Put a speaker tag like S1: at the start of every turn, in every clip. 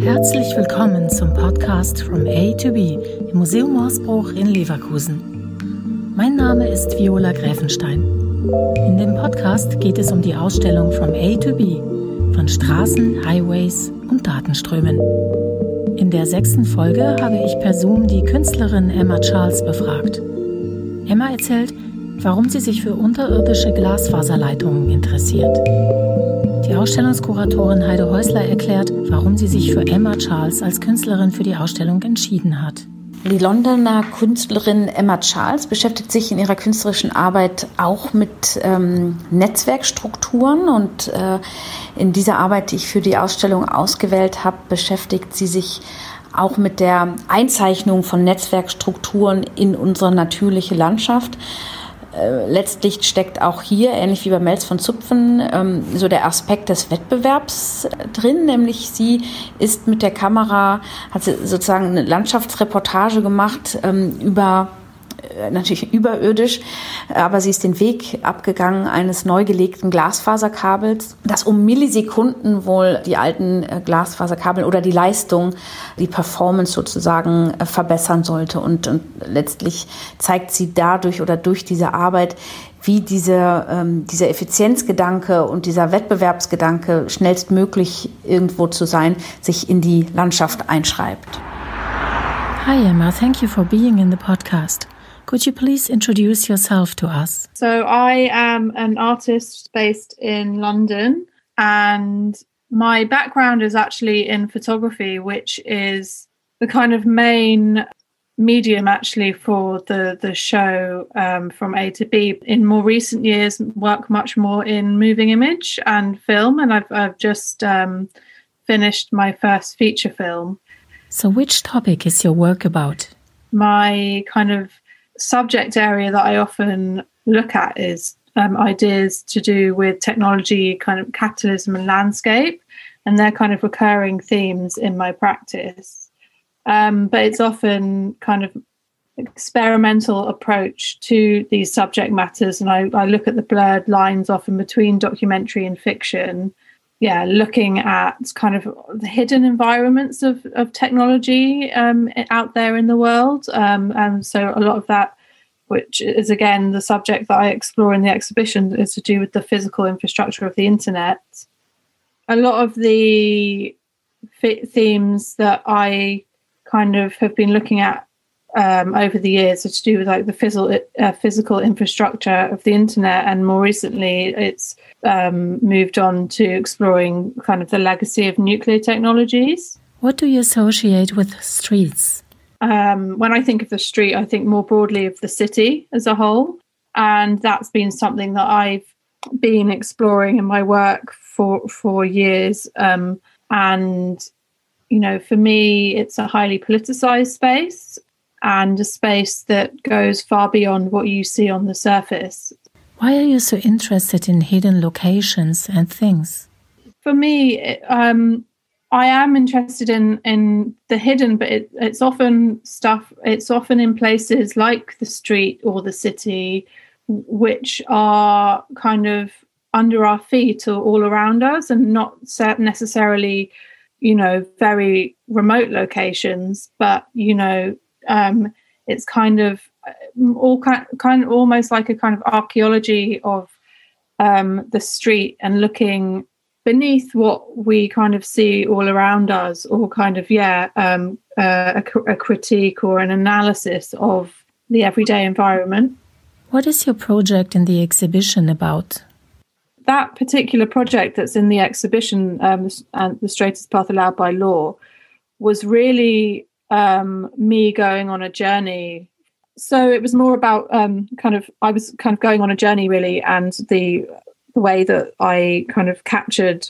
S1: Herzlich willkommen zum Podcast From A to B im Museum Morsbruch in Leverkusen. Mein Name ist Viola Gräfenstein. In dem Podcast geht es um die Ausstellung From A to B von Straßen, Highways und Datenströmen. In der sechsten Folge habe ich per Zoom die Künstlerin Emma Charles befragt. Emma erzählt, warum sie sich für unterirdische Glasfaserleitungen interessiert. Die Ausstellungskuratorin Heide Häusler erklärt, warum sie sich für Emma Charles als Künstlerin für die Ausstellung entschieden hat.
S2: Die Londoner Künstlerin Emma Charles beschäftigt sich in ihrer künstlerischen Arbeit auch mit ähm, Netzwerkstrukturen und äh, in dieser Arbeit, die ich für die Ausstellung ausgewählt habe, beschäftigt sie sich auch mit der Einzeichnung von Netzwerkstrukturen in unsere natürliche Landschaft. Äh, letztlich steckt auch hier, ähnlich wie bei Mels von Zupfen, ähm, so der Aspekt des Wettbewerbs drin, nämlich sie ist mit der Kamera, hat sie sozusagen eine Landschaftsreportage gemacht ähm, über äh, natürlich überirdisch, aber sie ist den Weg abgegangen eines neu gelegten Glasfaserkabels, das um Millisekunden wohl die alten äh, Glasfaserkabel oder die Leistung, die Performance sozusagen äh, verbessern sollte. Und, und letztlich zeigt sie dadurch oder durch diese Arbeit, wie diese, ähm, dieser Effizienzgedanke und dieser Wettbewerbsgedanke schnellstmöglich irgendwo zu sein, sich in die Landschaft einschreibt.
S1: Hi Emma, thank you for being in the podcast. Could you please introduce yourself to us?
S3: So, I am an artist based in London, and my background is actually in photography, which is the kind of main medium actually for the the show um, from A to B. In more recent years, work much more in moving image and film, and I've I've just um, finished my first feature film.
S1: So, which topic is your work about?
S3: My kind of subject area that I often look at is um, ideas to do with technology, kind of capitalism and landscape, and they're kind of recurring themes in my practice. Um, but it's often kind of experimental approach to these subject matters, and I, I look at the blurred lines often between documentary and fiction. Yeah, looking at kind of the hidden environments of, of technology um, out there in the world. Um, and so a lot of that which is again the subject that I explore in the exhibition, is to do with the physical infrastructure of the internet. A lot of the themes that I kind of have been looking at um, over the years are to do with like the physical uh, physical infrastructure of the internet, and more recently, it's um, moved on to exploring kind of the legacy of nuclear technologies.
S1: What do you associate with streets?
S3: Um, when I think of the street, I think more broadly of the city as a whole. And that's been something that I've been exploring in my work for for years. Um, and you know, for me, it's a highly politicized space and a space that goes far beyond what you see on the surface.
S1: Why are you so interested in hidden locations and things?
S3: For me, um, I am interested in in the hidden, but it, it's often stuff. It's often in places like the street or the city, which are kind of under our feet or all around us, and not necessarily, you know, very remote locations. But you know, um, it's kind of uh, all kind kind of almost like a kind of archaeology of um, the street and looking beneath what we kind of see all around us, or kind of, yeah, um, uh, a, a critique or an analysis of the everyday environment.
S1: What is your project in the exhibition about?
S3: That particular project that's in the exhibition, um, and the straightest path allowed by law, was really um, me going on a journey. So it was more about um, kind of I was kind of going on a journey really, and the the way that I kind of captured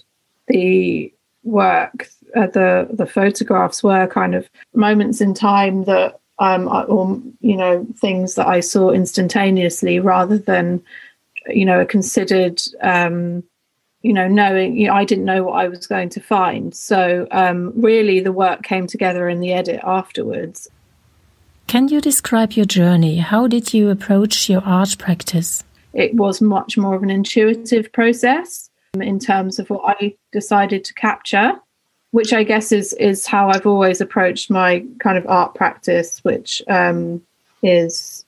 S3: the work, uh, the the photographs were kind of moments in time that um, or you know things that I saw instantaneously rather than you know a considered um, you know knowing you know, I didn't know what I was going to find. So um, really, the work came together in the edit afterwards.
S1: Can you describe your journey? How did you approach your art practice?
S3: it was much more of an intuitive process. in terms of what I decided to capture, which I guess is is how I've always approached my kind of art practice, which um, is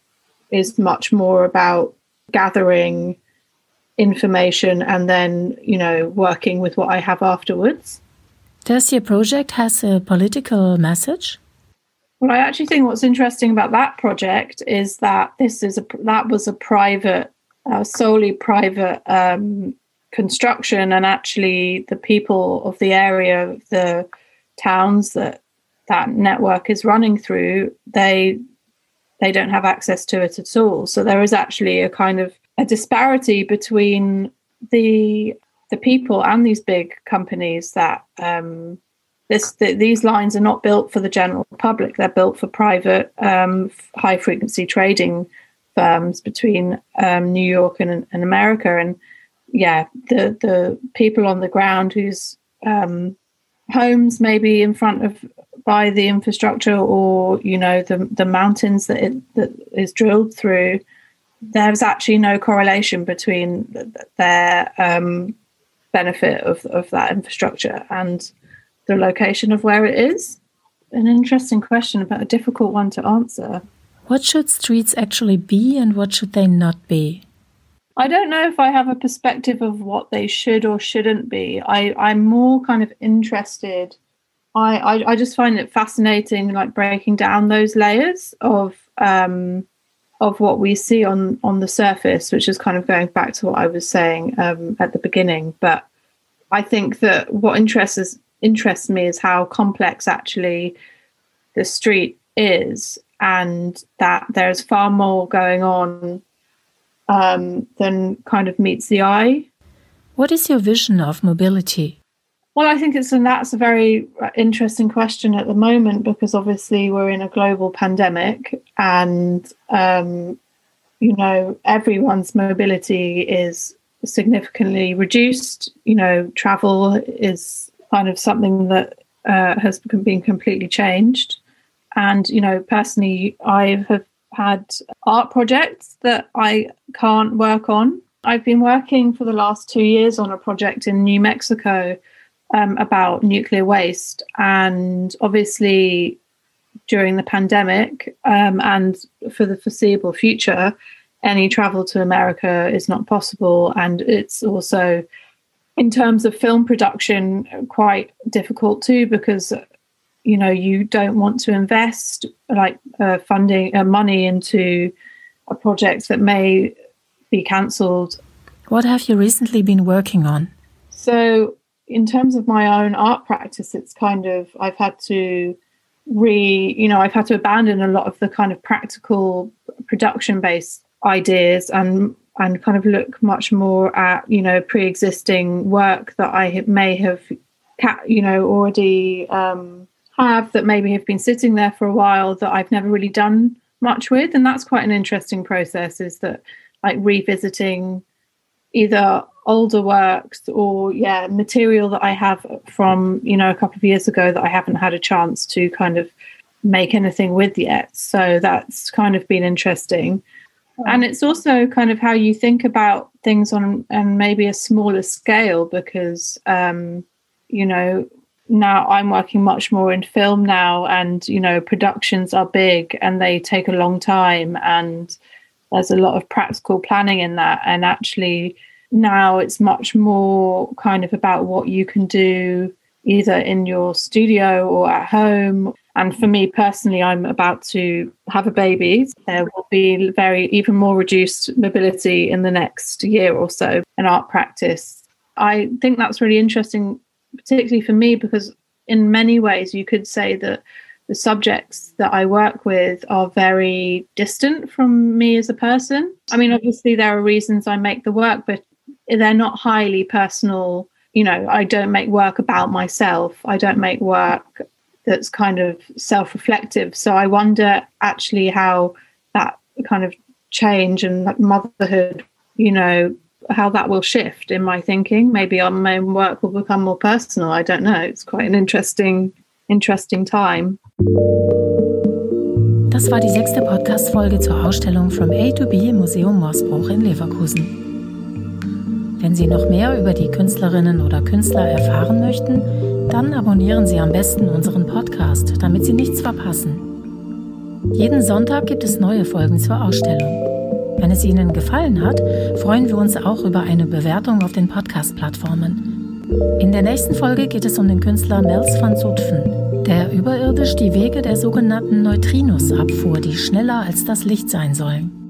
S3: is much more about gathering information and then you know working with what I have afterwards.
S1: Does your project has a political message?
S3: Well, I actually think what's interesting about that project is that this is a that was a private, uh, solely private um, construction, and actually the people of the area, the towns that that network is running through, they they don't have access to it at all. So there is actually a kind of a disparity between the the people and these big companies that um, this the, these lines are not built for the general public. They're built for private um, high frequency trading firms between um, New York and, and, America. And yeah, the the people on the ground whose um, homes maybe in front of by the infrastructure or you know the the mountains that it that is drilled through. There's actually no correlation between their um, benefit of, of that infrastructure and the location of where it is? An interesting question, but a difficult one to answer.
S1: What should streets actually be and what should they not be?
S3: I don't know if I have a perspective of what they should or shouldn't be. I, I'm more kind of interested. I, I, I just find it fascinating, like breaking down those layers of um, of what we see on on the surface, which is kind of going back to what I was saying um, at the beginning. But I think that what interests interests me is how complex actually the street is, and that there's far more going on um, than kind of meets the eye.
S1: What is your vision of mobility?
S3: Well, I think it's and that's a very interesting question at the moment because obviously we're in a global pandemic, and um, you know everyone's mobility is significantly reduced. You know, travel is kind of something that uh, has been completely changed. And, you know, personally, I have had art projects that I can't work on. I've been working for the last two years on a project in New Mexico um, about nuclear waste. And obviously, during the pandemic um, and for the foreseeable future, any travel to America is not possible. And it's also in terms of film production quite difficult too because you know you don't want to invest like uh, funding uh, money into a project that may be cancelled
S1: what have you recently been working on
S3: so in terms of my own art practice it's kind of i've had to re you know i've had to abandon a lot of the kind of practical production based ideas and and kind of look much more at you know pre-existing work that I may have you know already um, have that maybe have been sitting there for a while that I've never really done much with, and that's quite an interesting process. Is that like revisiting either older works or yeah material that I have from you know a couple of years ago that I haven't had a chance to kind of make anything with yet. So that's kind of been interesting and it's also kind of how you think about things on and maybe a smaller scale because um, you know now i'm working much more in film now and you know productions are big and they take a long time and there's a lot of practical planning in that and actually now it's much more kind of about what you can do either in your studio or at home and for me personally, I'm about to have a baby. There will be very, even more reduced mobility in the next year or so in art practice. I think that's really interesting, particularly for me, because in many ways you could say that the subjects that I work with are very distant from me as a person. I mean, obviously, there are reasons I make the work, but they're not highly personal. You know, I don't make work about myself. I don't make work that's kind of self-reflective. So I wonder actually how that kind of change and motherhood, you know, how that will shift in my thinking. Maybe my own work will become more personal. I don't know. It's quite an interesting, interesting time.
S1: Das war die sechste Podcast-Folge zur Ausstellung From A to B im Museum Morsbruch in Leverkusen. Wenn Sie noch mehr über die Künstlerinnen oder Künstler erfahren möchten, dann abonnieren Sie am besten unseren Podcast, damit Sie nichts verpassen. Jeden Sonntag gibt es neue Folgen zur Ausstellung. Wenn es Ihnen gefallen hat, freuen wir uns auch über eine Bewertung auf den Podcast-Plattformen. In der nächsten Folge geht es um den Künstler Mels van Zutphen, der überirdisch die Wege der sogenannten Neutrinos abfuhr, die schneller als das Licht sein sollen.